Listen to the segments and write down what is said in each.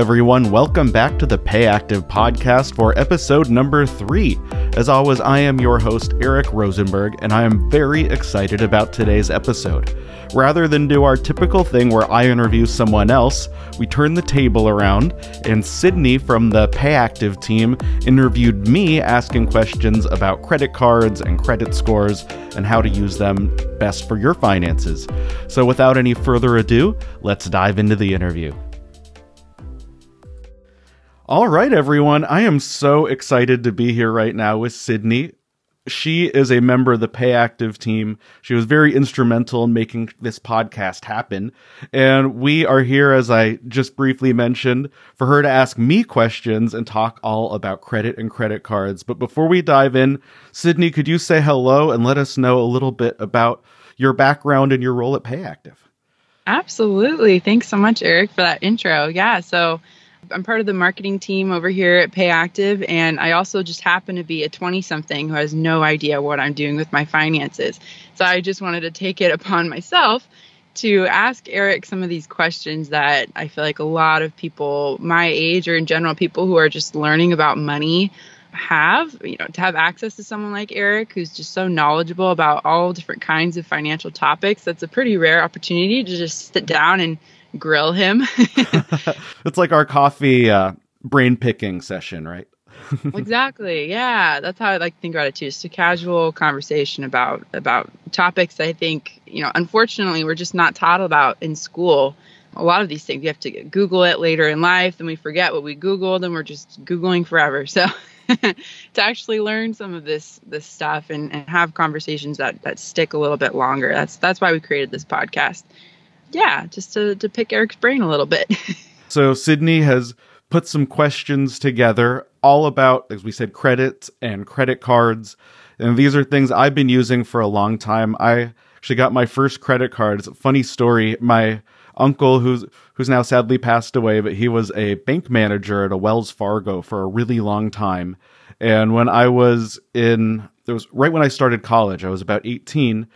everyone. Welcome back to the Payactiv podcast for episode number three. As always, I am your host, Eric Rosenberg, and I am very excited about today's episode. Rather than do our typical thing where I interview someone else, we turn the table around, and Sydney from the Payactiv team interviewed me asking questions about credit cards and credit scores and how to use them best for your finances. So, without any further ado, let's dive into the interview. All right, everyone. I am so excited to be here right now with Sydney. She is a member of the Payactiv team. She was very instrumental in making this podcast happen. And we are here, as I just briefly mentioned, for her to ask me questions and talk all about credit and credit cards. But before we dive in, Sydney, could you say hello and let us know a little bit about your background and your role at Payactiv? Absolutely. Thanks so much, Eric, for that intro. Yeah. So, I'm part of the marketing team over here at Payactiv, and I also just happen to be a 20 something who has no idea what I'm doing with my finances. So I just wanted to take it upon myself to ask Eric some of these questions that I feel like a lot of people my age or in general people who are just learning about money have you know to have access to someone like Eric who's just so knowledgeable about all different kinds of financial topics that's a pretty rare opportunity to just sit down and grill him. it's like our coffee uh, brain picking session, right? exactly. Yeah, that's how I like to think about it too. Just a casual conversation about about topics I think you know. Unfortunately, we're just not taught about in school. A lot of these things you have to Google it later in life, then we forget what we Googled, and we're just googling forever. So. to actually learn some of this this stuff and, and have conversations that that stick a little bit longer. That's that's why we created this podcast yeah, just to, to pick Eric's brain a little bit. so Sydney has put some questions together all about, as we said, credits and credit cards. And these are things I've been using for a long time. I actually got my first credit card. It's a funny story. My uncle, who's who's now sadly passed away, but he was a bank manager at a Wells Fargo for a really long time. And when I was in, it was right when I started college. I was about 18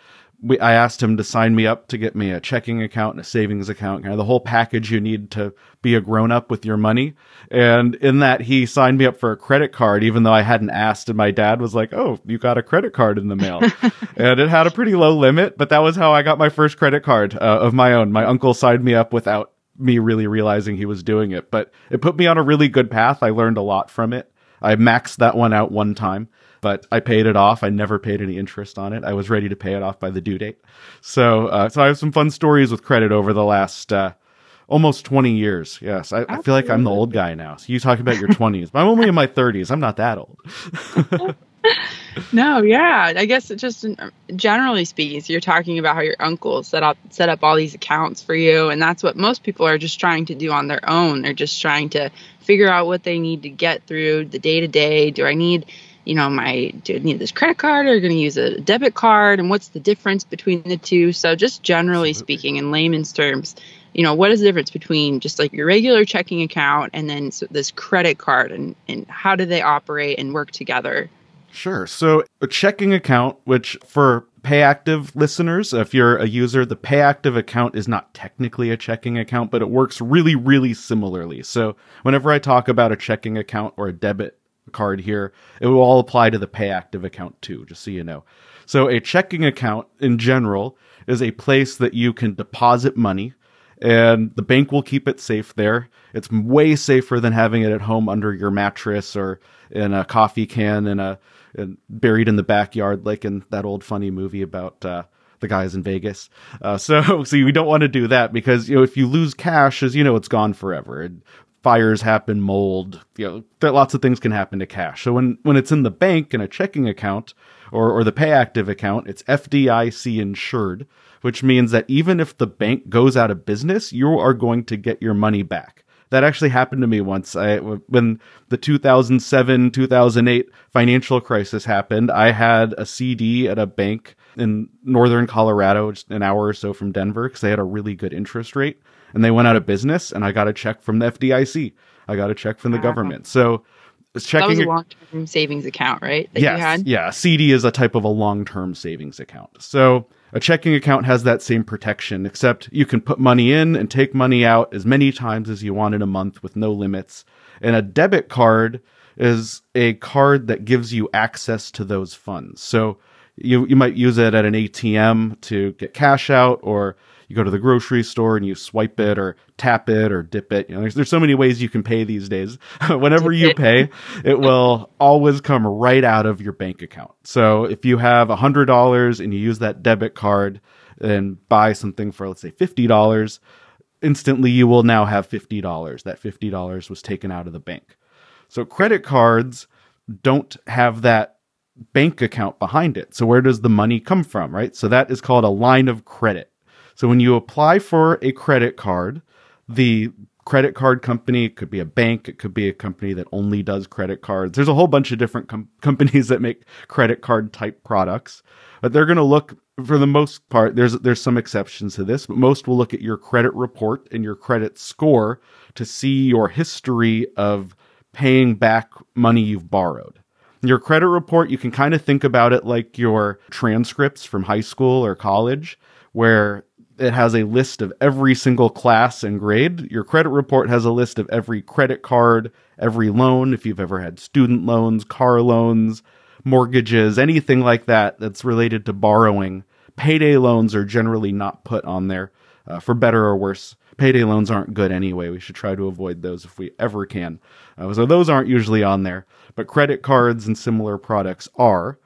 we, I asked him to sign me up to get me a checking account and a savings account, kind of the whole package you need to be a grown up with your money. And in that, he signed me up for a credit card, even though I hadn't asked. And my dad was like, "Oh, you got a credit card in the mail," and it had a pretty low limit, but that was how I got my first credit card uh, of my own. My uncle signed me up without me really realizing he was doing it, but it put me on a really good path. I learned a lot from it. I maxed that one out one time but I paid it off. I never paid any interest on it. I was ready to pay it off by the due date. So, uh, so I have some fun stories with credit over the last uh, almost 20 years. Yes, I, I, feel like I'm the old guy now. So you talk about your 20s, but I'm only in my 30s. I'm not that old. no, yeah, I guess it just generally speaking, so you're talking about how your uncle set up set up all these accounts for you, and that's what most people are just trying to do on their own. They're just trying to figure out what they need to get through the day to day. Do I need you know, my do I need this credit card or going to use a debit card and what's the difference between the two? So just generally Absolutely. speaking in layman's terms, you know, what is the difference between just like your regular checking account and then this credit card and, and how do they operate and work together? Sure. So a checking account, which for Payactiv listeners, if you're a user, the Payactiv account is not technically a checking account, but it works really, really similarly. So whenever I talk about a checking account or a debit card here, it will all apply to the Payactiv account too, just so you know. So a checking account in general is a place that you can deposit money and the bank will keep it safe there. It's way safer than having it at home under your mattress or in a coffee can in a in, buried in the backyard, like in that old funny movie about uh, the guys in Vegas. Uh, so, so you don't want to do that because you know if you lose cash, as you know, it's gone forever. And fires happen, mold, you know, lots of things can happen to cash. So when, when it's in the bank in a checking account or, or the Payactiv account, it's FDIC insured, which means that even if the bank goes out of business, you are going to get your money back. That actually happened to me once. I, when the 2007 2008 financial crisis happened, I had a CD at a bank in northern Colorado, just an hour or so from Denver, because they had a really good interest rate and they went out of business and I got a check from the FDIC. I got a check from the government. So checking that was a long-term savings account, right? That yes, yeah. CD is a type of a long-term savings account. So A checking account has that same protection, except you can put money in and take money out as many times as you want in a month with no limits. And a debit card is a card that gives you access to those funds. So you, you might use it at an ATM to get cash out, or you go to the grocery store and you swipe it or tap it or dip it. You know, there's, there's so many ways you can pay these days. Whenever you pay, it will always come right out of your bank account. So if you have a hundred dollars and you use that debit card and buy something for let's say fifty dollars, instantly you will now have fifty dollars. That fifty dollars was taken out of the bank. So credit cards don't have that bank account behind it. So where does the money come from, right? So that is called a line of credit. So when you apply for a credit card, the credit card company it could be a bank, it could be a company that only does credit cards. There's a whole bunch of different com- companies that make credit card type products, but they're going to look for the most part there's there's some exceptions to this, but most will look at your credit report and your credit score to see your history of paying back money you've borrowed. Your credit report, you can kind of think about it like your transcripts from high school or college, where it has a list of every single class and grade. Your credit report has a list of every credit card, every loan, if you've ever had student loans, car loans, mortgages, anything like that that's related to borrowing. Payday loans are generally not put on there uh, for better or worse. Payday loans aren't good anyway. We should try to avoid those if we ever can. Uh, so those aren't usually on there, but credit cards and similar products are.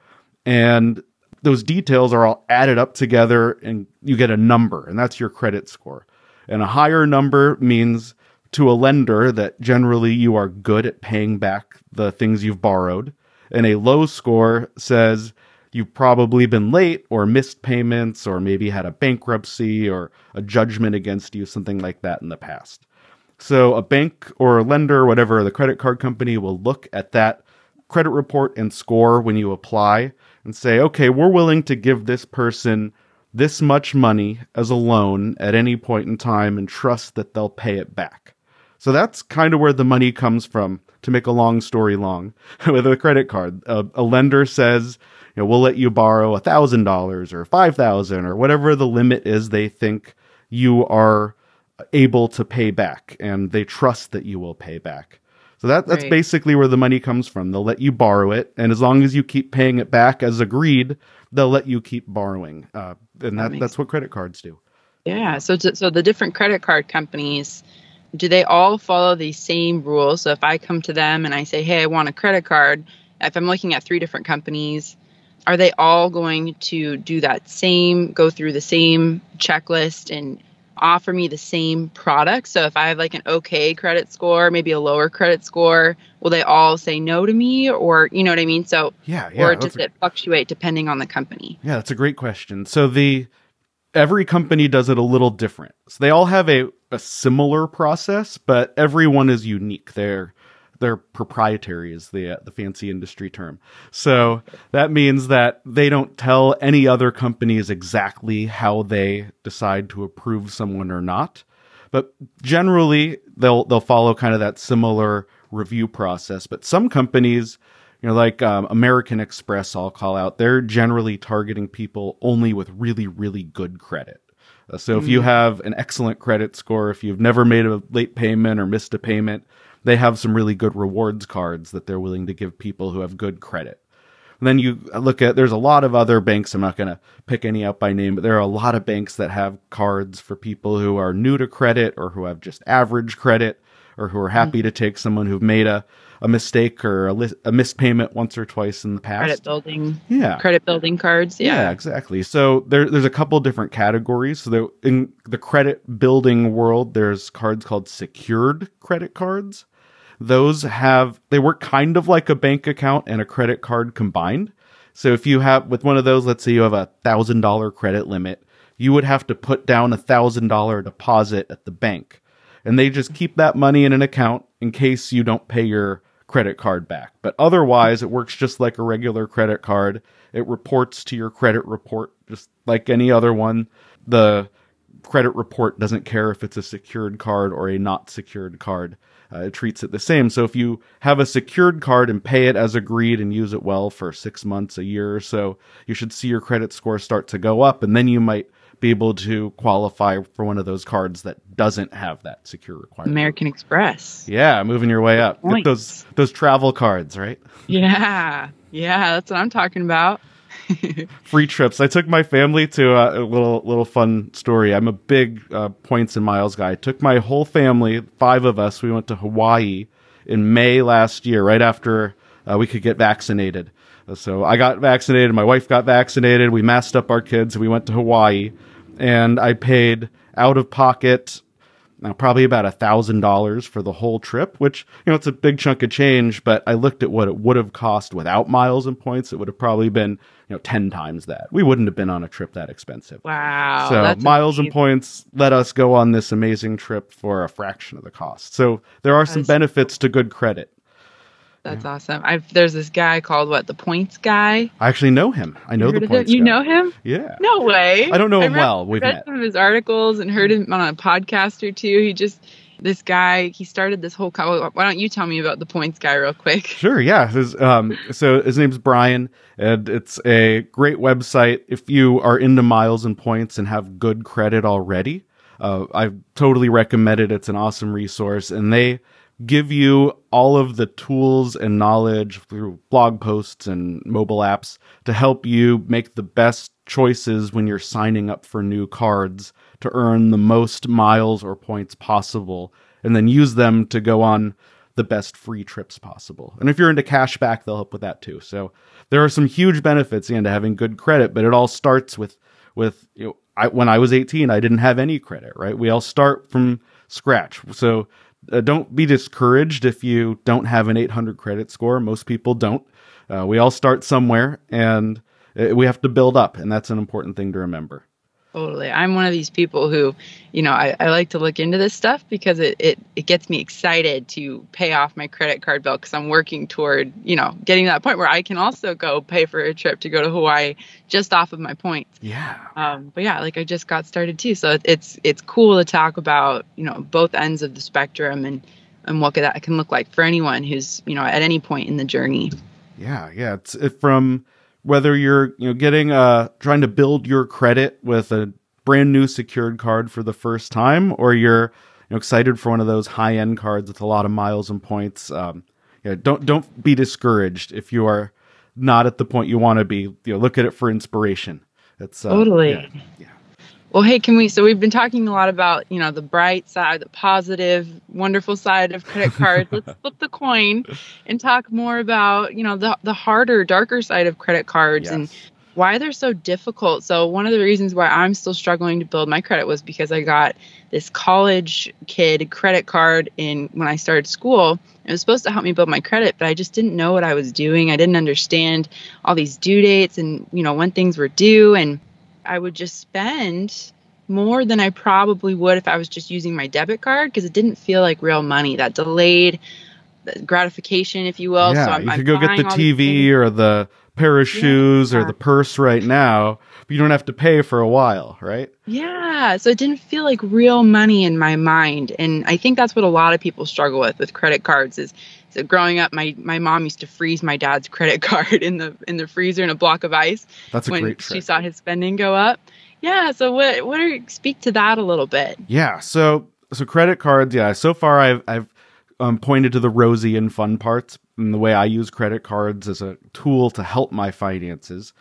And those details are all added up together and you get a number, and that's your credit score. And a higher number means to a lender that generally you are good at paying back the things you've borrowed. And a low score says you've probably been late or missed payments or maybe had a bankruptcy or a judgment against you, something like that in the past. So a bank or a lender, whatever, the credit card company will look at that credit report and score when you apply and say, okay, we're willing to give this person this much money as a loan at any point in time and trust that they'll pay it back. So that's kind of where the money comes from. To make a long story long, with a credit card, a, a lender says, you know, we'll let you borrow a thousand dollars or five thousand or whatever the limit is they think you are able to pay back, and they trust that you will pay back. So that that's Right. basically where the money comes from. They'll let you borrow it, and as long as you keep paying it back as agreed, they'll let you keep borrowing. Uh, and That that, that's what credit cards do. Yeah. So, so the different credit card companies, do they all follow the same rules? So, if I come to them and I say, "Hey, I want a credit card," if I'm looking at three different companies, are they all going to do that same, go through the same checklist and offer me the same product? So, if I have like an okay credit score, maybe a lower credit score, will they all say no to me, or you know what I mean? So, Yeah, yeah. or does it fluctuate depending on the company? Yeah, that's a great question. So the every company does it a little different. So they all have a, a similar process, but everyone is unique. They're they're proprietary is the uh, the fancy industry term. So that means that they don't tell any other companies exactly how they decide to approve someone or not. But generally they'll they'll follow kind of that similar review process. But some companies you know, like um, American Express, I'll call out, they're generally targeting people only with really, really good credit. Uh, so if you have an excellent credit score, if you've never made a late payment or missed a payment, they have some really good rewards cards that they're willing to give people who have good credit. And then you look at there's a lot of other banks. I'm not going to pick any out by name, but there are a lot of banks that have cards for people who are new to credit or who have just average credit or who are happy to take someone who've made a, a mistake or a, li- a missed payment once or twice in the past. Credit building, Yeah. credit building cards. Yeah, Yeah. exactly. So there, there's a couple different categories. So there, in the credit building world, there's cards called secured credit cards. Those have they work kind of like a bank account and a credit card combined. So if you have with one of those, let's say you have a thousand dollar credit limit, you would have to put down a thousand dollar deposit at the bank, and they just keep that money in an account in case you don't pay your credit card back. But otherwise, it works just like a regular credit card. It reports to your credit report just like any other one. The credit report doesn't care if it's a secured card or a not secured card. uh, it treats it the same. So if you have a secured card and pay it as agreed and use it well for six months, a year or so, you should see your credit score start to go up, and then you might be able to qualify for one of those cards that doesn't have that secure requirement. American Express. Yeah, moving your way up. Get those those travel cards, right? Yeah. Yeah, that's what I'm talking about. Free trips. I took my family to a, a little little fun story. I'm a big uh, points and miles guy. I took my whole family, five of us. We went to Hawaii in May last year, right after uh, we could get vaccinated. So I got vaccinated. My wife got vaccinated. We masked up our kids. We went to Hawaii, and I paid out of pocket now probably about a thousand dollars for the whole trip, which you know it's a big chunk of change. But I looked at what it would have cost without miles and points. It would have probably been you know ten times that. We wouldn't have been on a trip that expensive. Wow. so miles and points let us go on this amazing trip for a fraction of the cost. So there are some benefits to good credit. That's awesome. I've there's this guy called what the points guy. I actually know him. I know the points. You guy. know him? Yeah. No way. I don't know him read- well. We've read met. some of his articles and heard him on a podcast or two. He just this guy. He started this whole. co- Why don't you tell me about the points guy real quick? Sure, yeah. His, um, so his name's Brian, and it's a great website. If you are into miles and points and have good credit already, uh, I totally recommend it. It's an awesome resource, and they give you all of the tools and knowledge through blog posts and mobile apps to help you make the best choices when you're signing up for new cards to earn the most miles or points possible, and then use them to go on the best free trips possible. And if you're into cashback, they'll help with that too. So there are some huge benefits into having good credit, but it all starts with with you know, I, when I was 18, I didn't have any credit, right? We all start from scratch. So uh, don't be discouraged if you don't have an 800 credit score. Most people don't. Uh, we all start somewhere, and uh, we have to build up, and that's an important thing to remember. Totally. I'm one of these people who, you know, I, I like to look into this stuff because it, it, it gets me excited to pay off my credit card bill because I'm working toward, you know, getting to that point where I can also go pay for a trip to go to Hawaii just off of my points. Yeah. Um, but yeah, like I just got started too. So it, it's it's cool to talk about, you know, both ends of the spectrum and, and what that can look like for anyone who's, you know, at any point in the journey. Yeah, yeah. It's it, from whether you're you know getting uh trying to build your credit with a brand new secured card for the first time, or you're you know excited for one of those high end cards with a lot of miles and points. Um, yeah, don't don't be discouraged if you are not at the point you want to be. You know, look at it for inspiration. It's uh, Totally. yeah, yeah. Well, hey, can we? So we've been talking a lot about you know the bright side, the positive, wonderful side of credit cards. Let's flip the coin and talk more about you know the the harder, darker side of credit cards and why they're so difficult. So one of the reasons why I'm still struggling to build my credit was because I got this college kid credit card in when I started school. It was supposed to help me build my credit, but I just didn't know what I was doing. I didn't understand all these due dates and you know when things were due and I would just spend more than I probably would if I was just using my debit card because it didn't feel like real money. That delayed gratification, if you will. yeah, so I'm, you could go get the TV or the pair of shoes or the purse right now, but you don't have to pay for a while, right? Yeah, so it didn't feel like real money in my mind, and I think that's what a lot of people struggle with with credit cards. Is so growing up, my my mom used to freeze my dad's credit card in the in the freezer in a block of ice That's a when she saw his spending go up. Yeah, so what what are speak to that a little bit? Yeah. So so credit cards. Yeah. So far, I've I've um, pointed to the rosy and fun parts and the way I use credit cards as a tool to help my finances.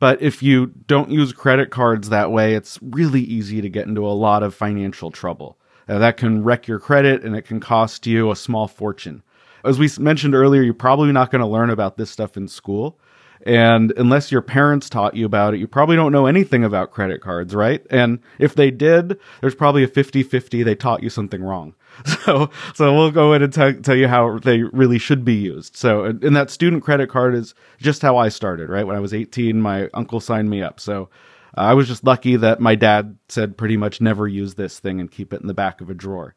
But if you don't use credit cards that way, it's really easy to get into a lot of financial trouble. Uh, that can wreck your credit and it can cost you a small fortune. As we mentioned earlier, you're probably not going to learn about this stuff in school. And unless your parents taught you about it, you probably don't know anything about credit cards, right? And if they did, there's probably a 50-50 they taught you something wrong. So, so we'll go in and tell tell you how they really should be used. So, and and that student credit card is just how I started, right? When I was 18, my uncle signed me up. So, uh, I was just lucky that my dad said pretty much never use this thing and keep it in the back of a drawer.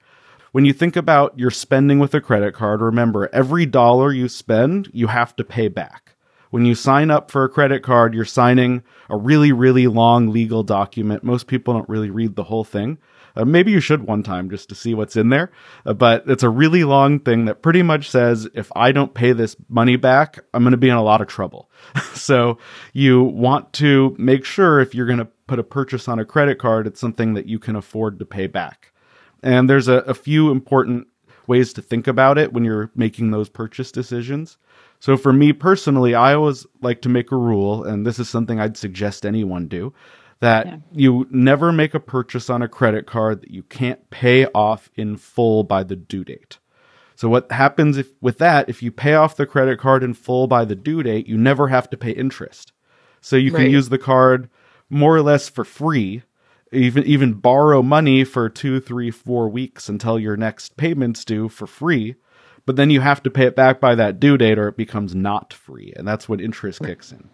When you think about your spending with a credit card, remember every dollar you spend, you have to pay back. When you sign up for a credit card, you're signing a really, really long legal document. Most people don't really read the whole thing. Uh, maybe you should one time just to see what's in there. Uh, but it's a really long thing that pretty much says if I don't pay this money back, I'm going to be in a lot of trouble. so you want to make sure if you're going to put a purchase on a credit card, it's something that you can afford to pay back. And there's a, a few important ways to think about it when you're making those purchase decisions. So for me personally, I always like to make a rule, and this is something I'd suggest anyone do, that yeah. you never make a purchase on a credit card that you can't pay off in full by the due date. So what happens if with that, if you pay off the credit card in full by the due date, you never have to pay interest. So you can right. use the card more or less for free even even borrow money for two, three, four weeks until your next payment's due for free. But then you have to pay it back by that due date or it becomes not free. And that's when interest kicks in.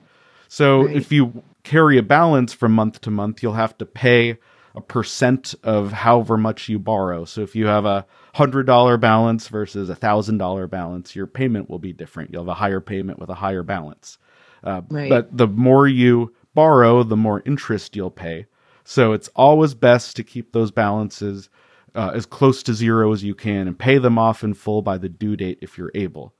So right. if you carry a balance from month to month, you'll have to pay a percent of however much you borrow. So if you have a hundred dollar balance versus a thousand dollar balance, your payment will be different. You'll have a higher payment with a higher balance. Uh, right. But the more you borrow, the more interest you'll pay. So it's always best to keep those balances uh, as close to zero as you can and pay them off in full by the due date if you're able.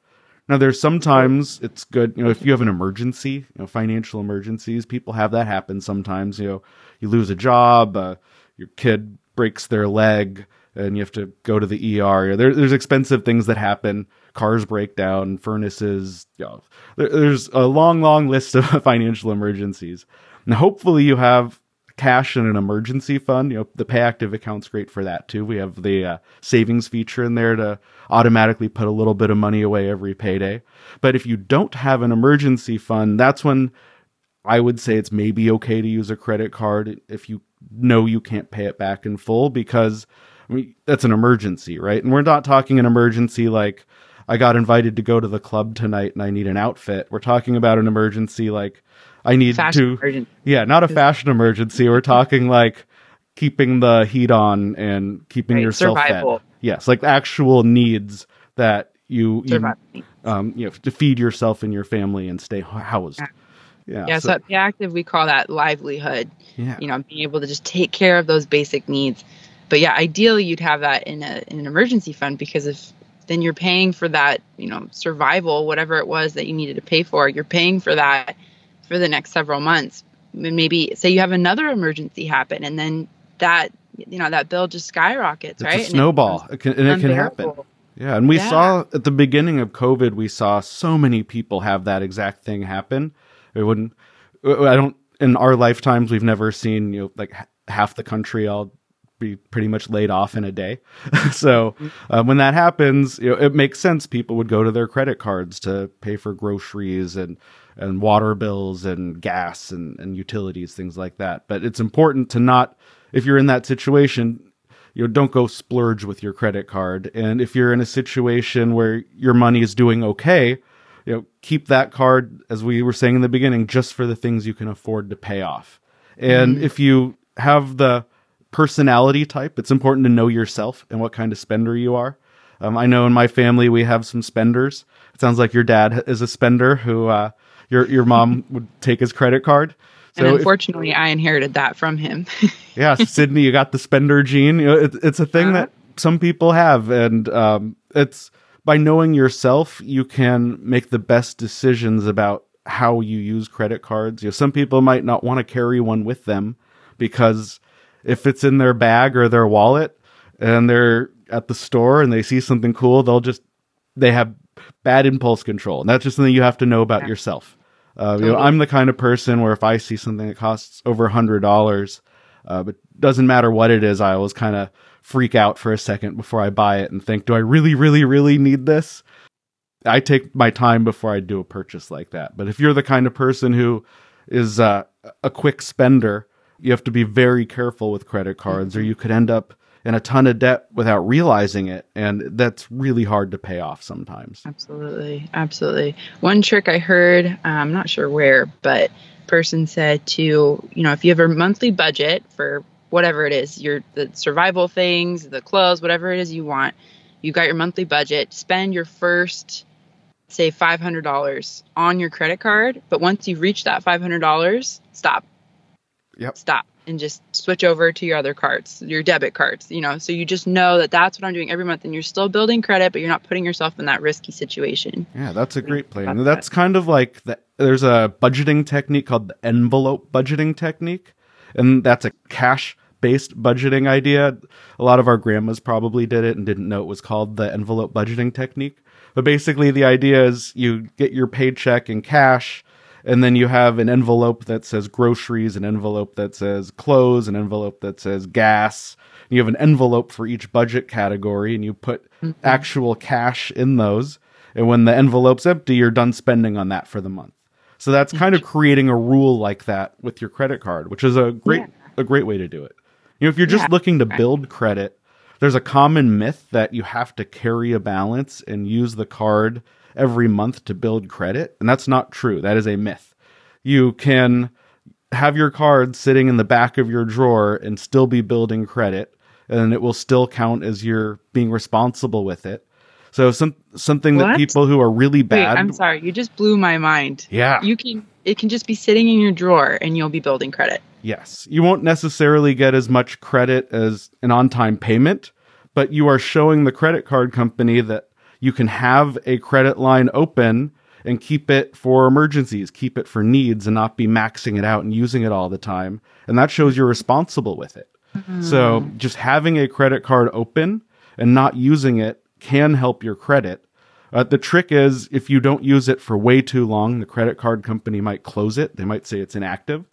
Now, there's sometimes it's good, you know, if you have an emergency, you know, financial emergencies, people have that happen sometimes. You know, you lose a job, uh, your kid breaks their leg, and you have to go to the ER. There, there's expensive things that happen. Cars break down, furnaces. You know, there, there's a long, long list of financial emergencies. And hopefully, you have cash in an emergency fund. You know, the Payactiv account's great for that too. We have the uh, savings feature in there to automatically put a little bit of money away every payday. But if you don't have an emergency fund, that's when I would say it's maybe okay to use a credit card if you know you can't pay it back in full because I mean that's an emergency, right? And we're not talking an emergency like I got invited to go to the club tonight and I need an outfit. We're talking about an emergency like I need fashion to emergency. Yeah, not a fashion emergency. We're talking like keeping the heat on and keeping right, yourself survival. fed. Yes, like actual needs that you you, um, you know to feed yourself and your family and stay housed. Yeah. Yeah, yeah so, so at active we call that livelihood. Yeah. You know, being able to just take care of those basic needs. But yeah, ideally you'd have that in a in an emergency fund because if then you're paying for that, you know, survival, whatever it was that you needed to pay for, you're paying for that for the next several months. Maybe say you have another emergency happen and then that you know that bill just skyrockets, it's right? A snowball, it, it, can, and it can happen. Yeah, and we yeah. saw at the beginning of COVID, we saw so many people have that exact thing happen. It wouldn't. I don't. In our lifetimes, we've never seen you know like half the country all be pretty much laid off in a day. so uh, when that happens, you know, it makes sense. People would go to their credit cards to pay for groceries and and water bills and gas and, and utilities, things like that. But it's important to not, if you're in that situation, you know, don't go splurge with your credit card. And if you're in a situation where your money is doing okay, you know, keep that card, as we were saying in the beginning, just for the things you can afford to pay off. And mm-hmm. if you have the personality type, it's important to know yourself and what kind of spender you are. Um, I know in my family we have some spenders. It sounds like your dad is a spender who uh, your your mom would take his credit card. So and unfortunately, if, I inherited that from him. yeah, Sydney, you got the spender gene. You know, it, it's a thing uh-huh. that some people have, and um, it's by knowing yourself, you can make the best decisions about how you use credit cards. You know, some people might not want to carry one with them because if it's in their bag or their wallet, and they're at the store and they see something cool, they'll just they have bad impulse control. And that's just something you have to know about yeah. yourself. Uh, totally. You know, I'm the kind of person where if I see something that costs over a hundred dollars, uh, but doesn't matter what it is, I always kind of freak out for a second before I buy it and think, do I really, really, really need this? I take my time before I do a purchase like that. But if you're the kind of person who is uh, a quick spender, you have to be very careful with credit cards, mm-hmm. or you could end up in a ton of debt without realizing it. And that's really hard to pay off sometimes. Absolutely. Absolutely. One trick i heard uh, i'm not sure where but person said to you know if you have a monthly budget for whatever it is your the survival things the clothes whatever it is you want you've got your monthly budget spend your first say $500 on your credit card. But once you reach that $500 stop. Yep. Stop. And just switch over to your other cards, your debit cards, you know. So you just know that that's what I'm doing every month and you're still building credit, but you're not putting yourself in that risky situation. Yeah, that's a great plan. That's, that's kind of like the, there's a budgeting technique called the envelope budgeting technique, and that's a cash based budgeting idea. A lot of our grandmas probably did it and didn't know it was called the envelope budgeting technique. But basically the idea is you get your paycheck in cash and then you have an envelope that says groceries, an envelope that says clothes, an envelope that says gas. You have an envelope for each budget category, and you put mm-hmm. actual cash in those. And when the envelope's empty, you're done spending on that for the month. So that's kind of creating a rule like that with your credit card, which is a great yeah. a great way to do it. You know, if you're just yeah. looking to build credit, there's a common myth that you have to carry a balance and use the card every month to build credit. And that's not true. That is a myth. You can have your card sitting in the back of your drawer and still be building credit, and it will still count as you're being responsible with it. So some something what? that people who are really bad. Wait, I'm sorry, you just blew my mind. Yeah, you can. It can just be sitting in your drawer, and you'll be building credit. Yes, you won't necessarily get as much credit as an on-time payment, but you are showing the credit card company that you can have a credit line open and keep it for emergencies, keep it for needs and not be maxing it out and using it all the time. And that shows you're responsible with it. Mm-hmm. So just having a credit card open and not using it can help your credit. Uh, the trick is if you don't use it for way too long, the credit card company might close it. They might say it's inactive.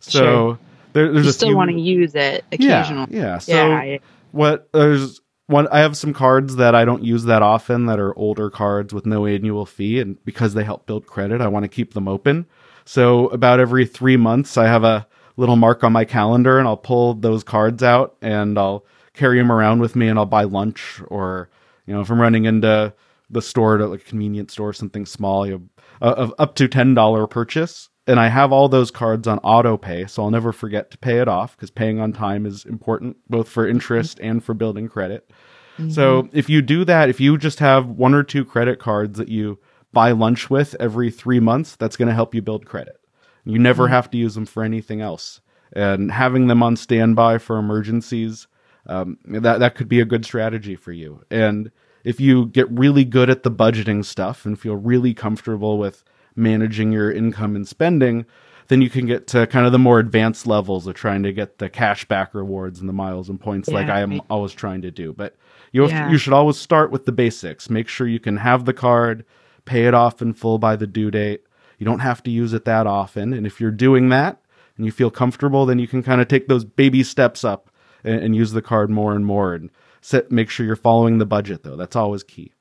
So sure. there, there's you still few... want to use it occasionally. Yeah. yeah. So yeah. what there's one I have some cards that I don't use that often that are older cards with no annual fee and because they help build credit, I want to keep them open. So about every 3 months I have a little mark on my calendar and I'll pull those cards out and I'll carry them around with me and I'll buy lunch or you know if I'm running into the store to like a convenience store something small you know, uh, of up to $10 purchase and I have all those cards on auto pay, so I'll never forget to pay it off because paying on time is important both for interest mm-hmm. and for building credit. Mm-hmm. So if you do that, if you just have one or two credit cards that you buy lunch with every three months, that's going to help you build credit. You never mm-hmm. have to use them for anything else. And having them on standby for emergencies, um, that that could be a good strategy for you. And if you get really good at the budgeting stuff and feel really comfortable with managing your income and spending, then you can get to kind of the more advanced levels of trying to get the cash back rewards and the miles and points yeah, like I am always trying to do. But you yeah. you should always start with the basics. Make sure you can have the card, pay it off in full by the due date. You don't have to use it that often, and if you're doing that and you feel comfortable, then you can kind of take those baby steps up and, and use the card more and more and set make sure you're following the budget though. That's always key.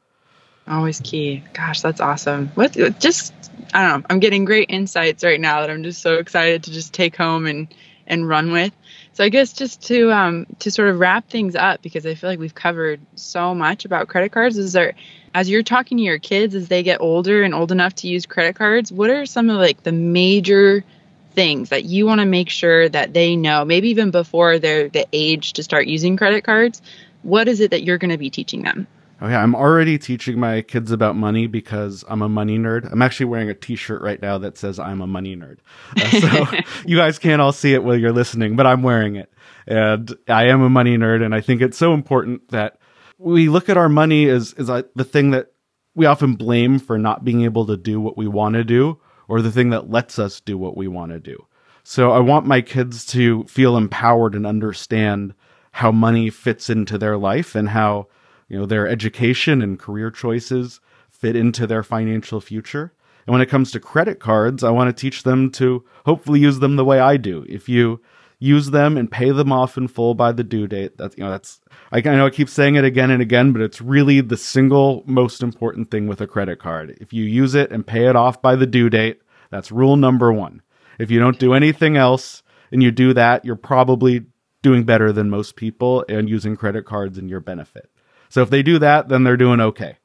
Always key. Gosh, that's awesome. What just I don't know. I'm getting great insights right now that I'm just so excited to just take home and and run with. So I guess just to um to sort of wrap things up because I feel like we've covered so much about credit cards. Is there as you're talking to your kids as they get older and old enough to use credit cards, what are some of like the major things that you want to make sure that they know, maybe even before they're the age to start using credit cards? What is it that you're going to be teaching them? Oh yeah, I'm already teaching my kids about money because I'm a money nerd. I'm actually wearing a T-shirt right now that says I'm a money nerd. Uh, so you guys can't all see it while you're listening, but I'm wearing it, and I am a money nerd. And I think it's so important that we look at our money as as the thing that we often blame for not being able to do what we want to do, or the thing that lets us do what we want to do. So I want my kids to feel empowered and understand how money fits into their life and how you know, their education and career choices fit into their financial future. And when it comes to credit cards, I want to teach them to hopefully use them the way I do. If you use them and pay them off in full by the due date, that's, you know, that's, I, I know I keep saying it again and again, but it's really the single most important thing with a credit card. If you use it and pay it off by the due date, that's rule number one. If you don't do anything else and you do that, you're probably doing better than most people and using credit cards in your benefit. So if they do that, then they're doing okay.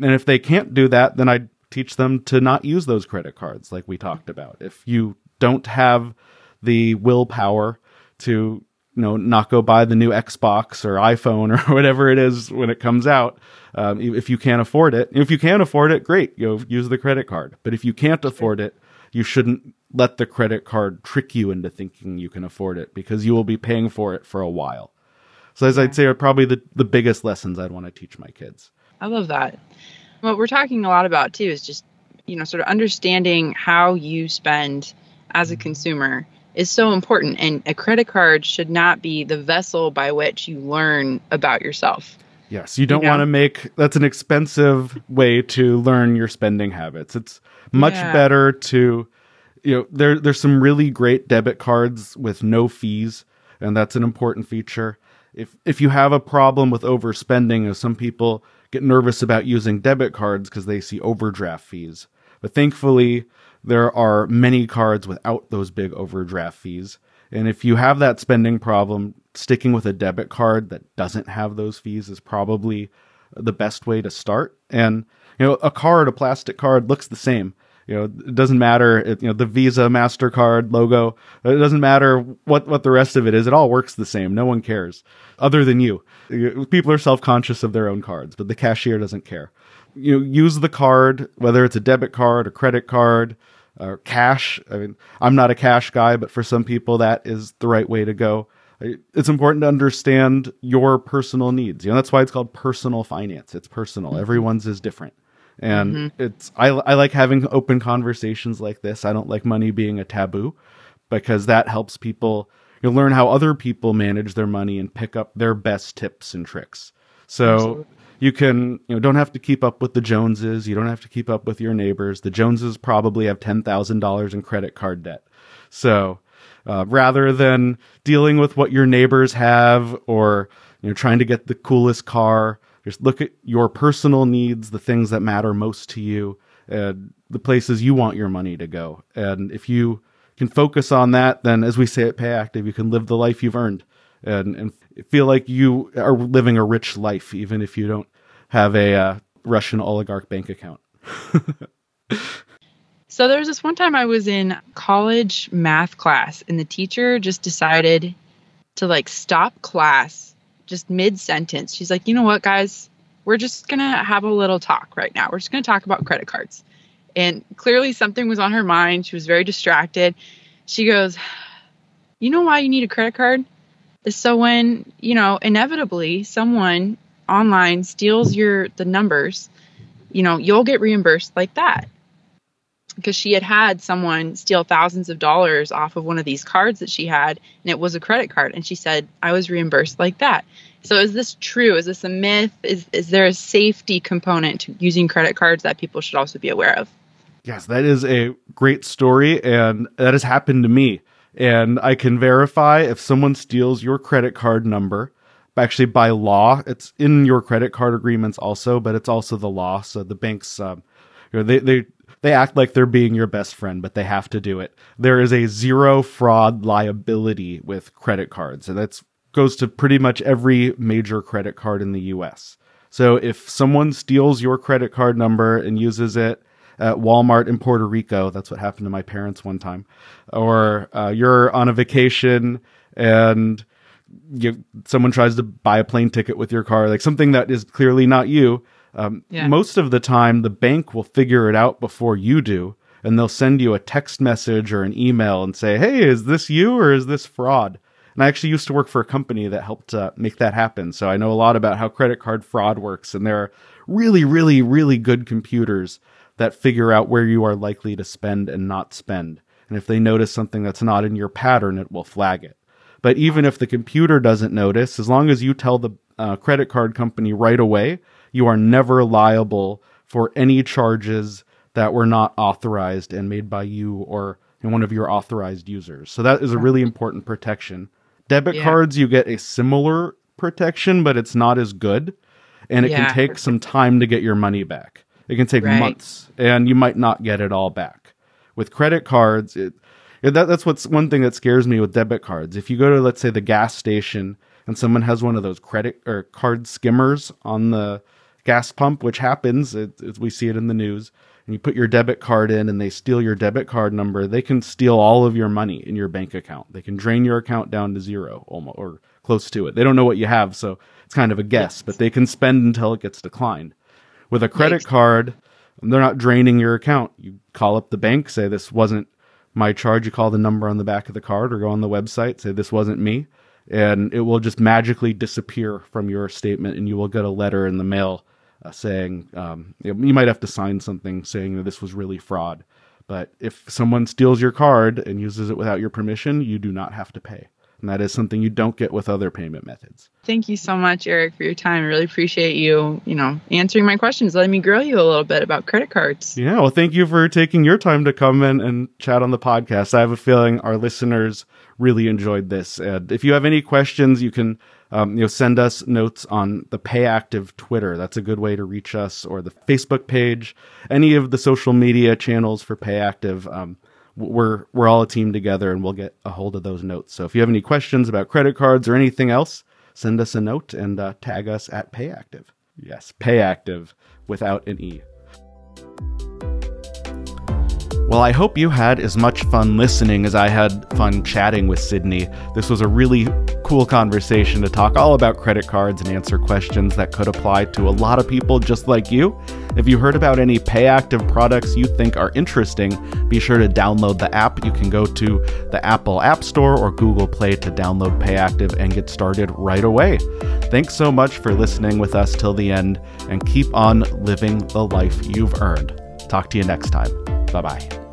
And if they can't do that, then I teach them to not use those credit cards like we talked about. If you don't have the willpower to you know not go buy the new Xbox or iPhone or whatever it is when it comes out. Um, if you can't afford it, if you can afford it, great, you know, use the credit card. But if you can't afford it, you shouldn't let the credit card trick you into thinking you can afford it because you will be paying for it for a while. So as I'd say are probably the, the biggest lessons I'd want to teach my kids. I love that. What we're talking a lot about too is just, you know, sort of understanding how you spend as a consumer is so important. And a credit card should not be the vessel by which you learn about yourself. Yes, you don't You know? want to make that's an expensive way to learn your spending habits. It's much Yeah. better to you know there there's some really great debit cards with no fees and that's an important feature. If if you have a problem with overspending, as some people get nervous about using debit cards because they see overdraft fees. But thankfully, there are many cards without those big overdraft fees. And if you have that spending problem, sticking with a debit card that doesn't have those fees is probably the best way to start. And you know, a card, a plastic card looks the same. You know, it doesn't matter. It, you know, the Visa, Mastercard logo. It doesn't matter what what the rest of it is. It all works the same. No one cares, other than you. People are self conscious of their own cards, but the cashier doesn't care. You know, use the card, whether it's a debit card, a credit card, or cash. I mean, I'm not a cash guy, but for some people, that is the right way to go. It's important to understand your personal needs. You know, that's why it's called personal finance. It's personal. Everyone's is different. And it's I, I like having open conversations like this. I don't like money being a taboo because that helps people you learn how other people manage their money and pick up their best tips and tricks. So Absolutely. you can you know don't have to keep up with the Joneses. You don't have to keep up with your neighbors. The Joneses probably have ten thousand dollars in credit card debt. So uh, rather than dealing with what your neighbors have or you know trying to get the coolest car, just look at your personal needs, the things that matter most to you, and the places you want your money to go. And if you can focus on that, then as we say at Payactiv, you can live the life you've earned and, and feel like you are living a rich life, even if you don't have a uh, Russian oligarch bank account. So there was this one time I was in college math class and the teacher just decided to like stop class just mid sentence. She's like, "You know what, guys? We're just going to have a little talk right now. We're just going to talk about credit cards." And clearly something was on her mind. She was very distracted. She goes, "You know why you need a credit card? Is so when, you know, inevitably someone online steals your the numbers, you know, you'll get reimbursed like that." Because she had had someone steal thousands of dollars off of one of these cards that she had and it was a credit card and she said i was reimbursed like that so is this true is this a myth is, is there a safety component to using credit cards that people should also be aware of Yes, that is a great story, and that has happened to me. And I can verify if someone steals your credit card number. Actually, by law, it's in your credit card agreements also, but it's also the law. So the banks, um, you know, they they they act like they're being your best friend, but they have to do it. There is a zero fraud liability with credit cards, and that goes to pretty much every major credit card in the U.S. So if someone steals your credit card number and uses it at Walmart in Puerto Rico. That's what happened to my parents one time. Or uh, you're on a vacation and you, someone tries to buy a plane ticket with your car, like something that is clearly not you. Um, Yeah. Most of the time, the bank will figure it out before you do, and they'll send you a text message or an email and say, "Hey, is this you or is this fraud?" And I actually used to work for a company that helped uh, make that happen, so I know a lot about how credit card fraud works. And there are really, really, really good computers that figure out where you are likely to spend and not spend. And if they notice something that's not in your pattern, it will flag it. But even if the computer doesn't notice, as long as you tell the uh, credit card company right away, you are never liable for any charges that were not authorized and made by you or one of your authorized users. So that is a really important protection. Debit Yeah. cards, you get a similar protection, but it's not as good. And it Yeah. can take some time to get your money back. It can take Right. months, and you might not get it all back. With credit cards, it, it- that, that's what's one thing that scares me with debit cards. If you go to, let's say, the gas station and someone has one of those credit or card skimmers on the gas pump, which happens, it, it- we see it in the news, and you put your debit card in and they steal your debit card number, they can steal all of your money in your bank account. They can drain your account down to zero almost, or close to it. They don't know what you have, so it's kind of a guess, but they can spend until it gets declined. With a credit Yikes. card, they're not draining your account. You call up the bank, say this wasn't my charge. You call the number on the back of the card or go on the website, say this wasn't me, and it will just magically disappear from your statement, and you will get a letter in the mail uh, saying um, you might have to sign something saying that this was really fraud. But if someone steals your card and uses it without your permission, you do not have to pay. And that is something you don't get with other payment methods. Thank you so much, Eric, for your time. I really appreciate you, you know, answering my questions, letting me grill you a little bit about credit cards. Yeah, well, thank you for taking your time to come in and chat on the podcast. I have a feeling our listeners really enjoyed this. And if you have any questions, you can um, you know send us notes on the Payactiv Twitter. That's a good way to reach us, or the Facebook page, any of the social media channels for Payactiv. Um, we're we're all a team together and we'll get a hold of those notes. So if you have any questions about credit cards or anything else, send us a note and uh, tag us at Payactiv. Yes, Payactiv without an e. Well, I hope you had as much fun listening as I had fun chatting with Sydney. This was a really cool conversation to talk all about credit cards and answer questions that could apply to a lot of people just like you. If you heard about any Payactiv products you think are interesting, be sure to download the app. You can go to the Apple App Store or Google Play to download Payactiv and get started right away. Thanks so much for listening with us till the end and keep on living the life you've earned. Talk to you next time. Bye bye.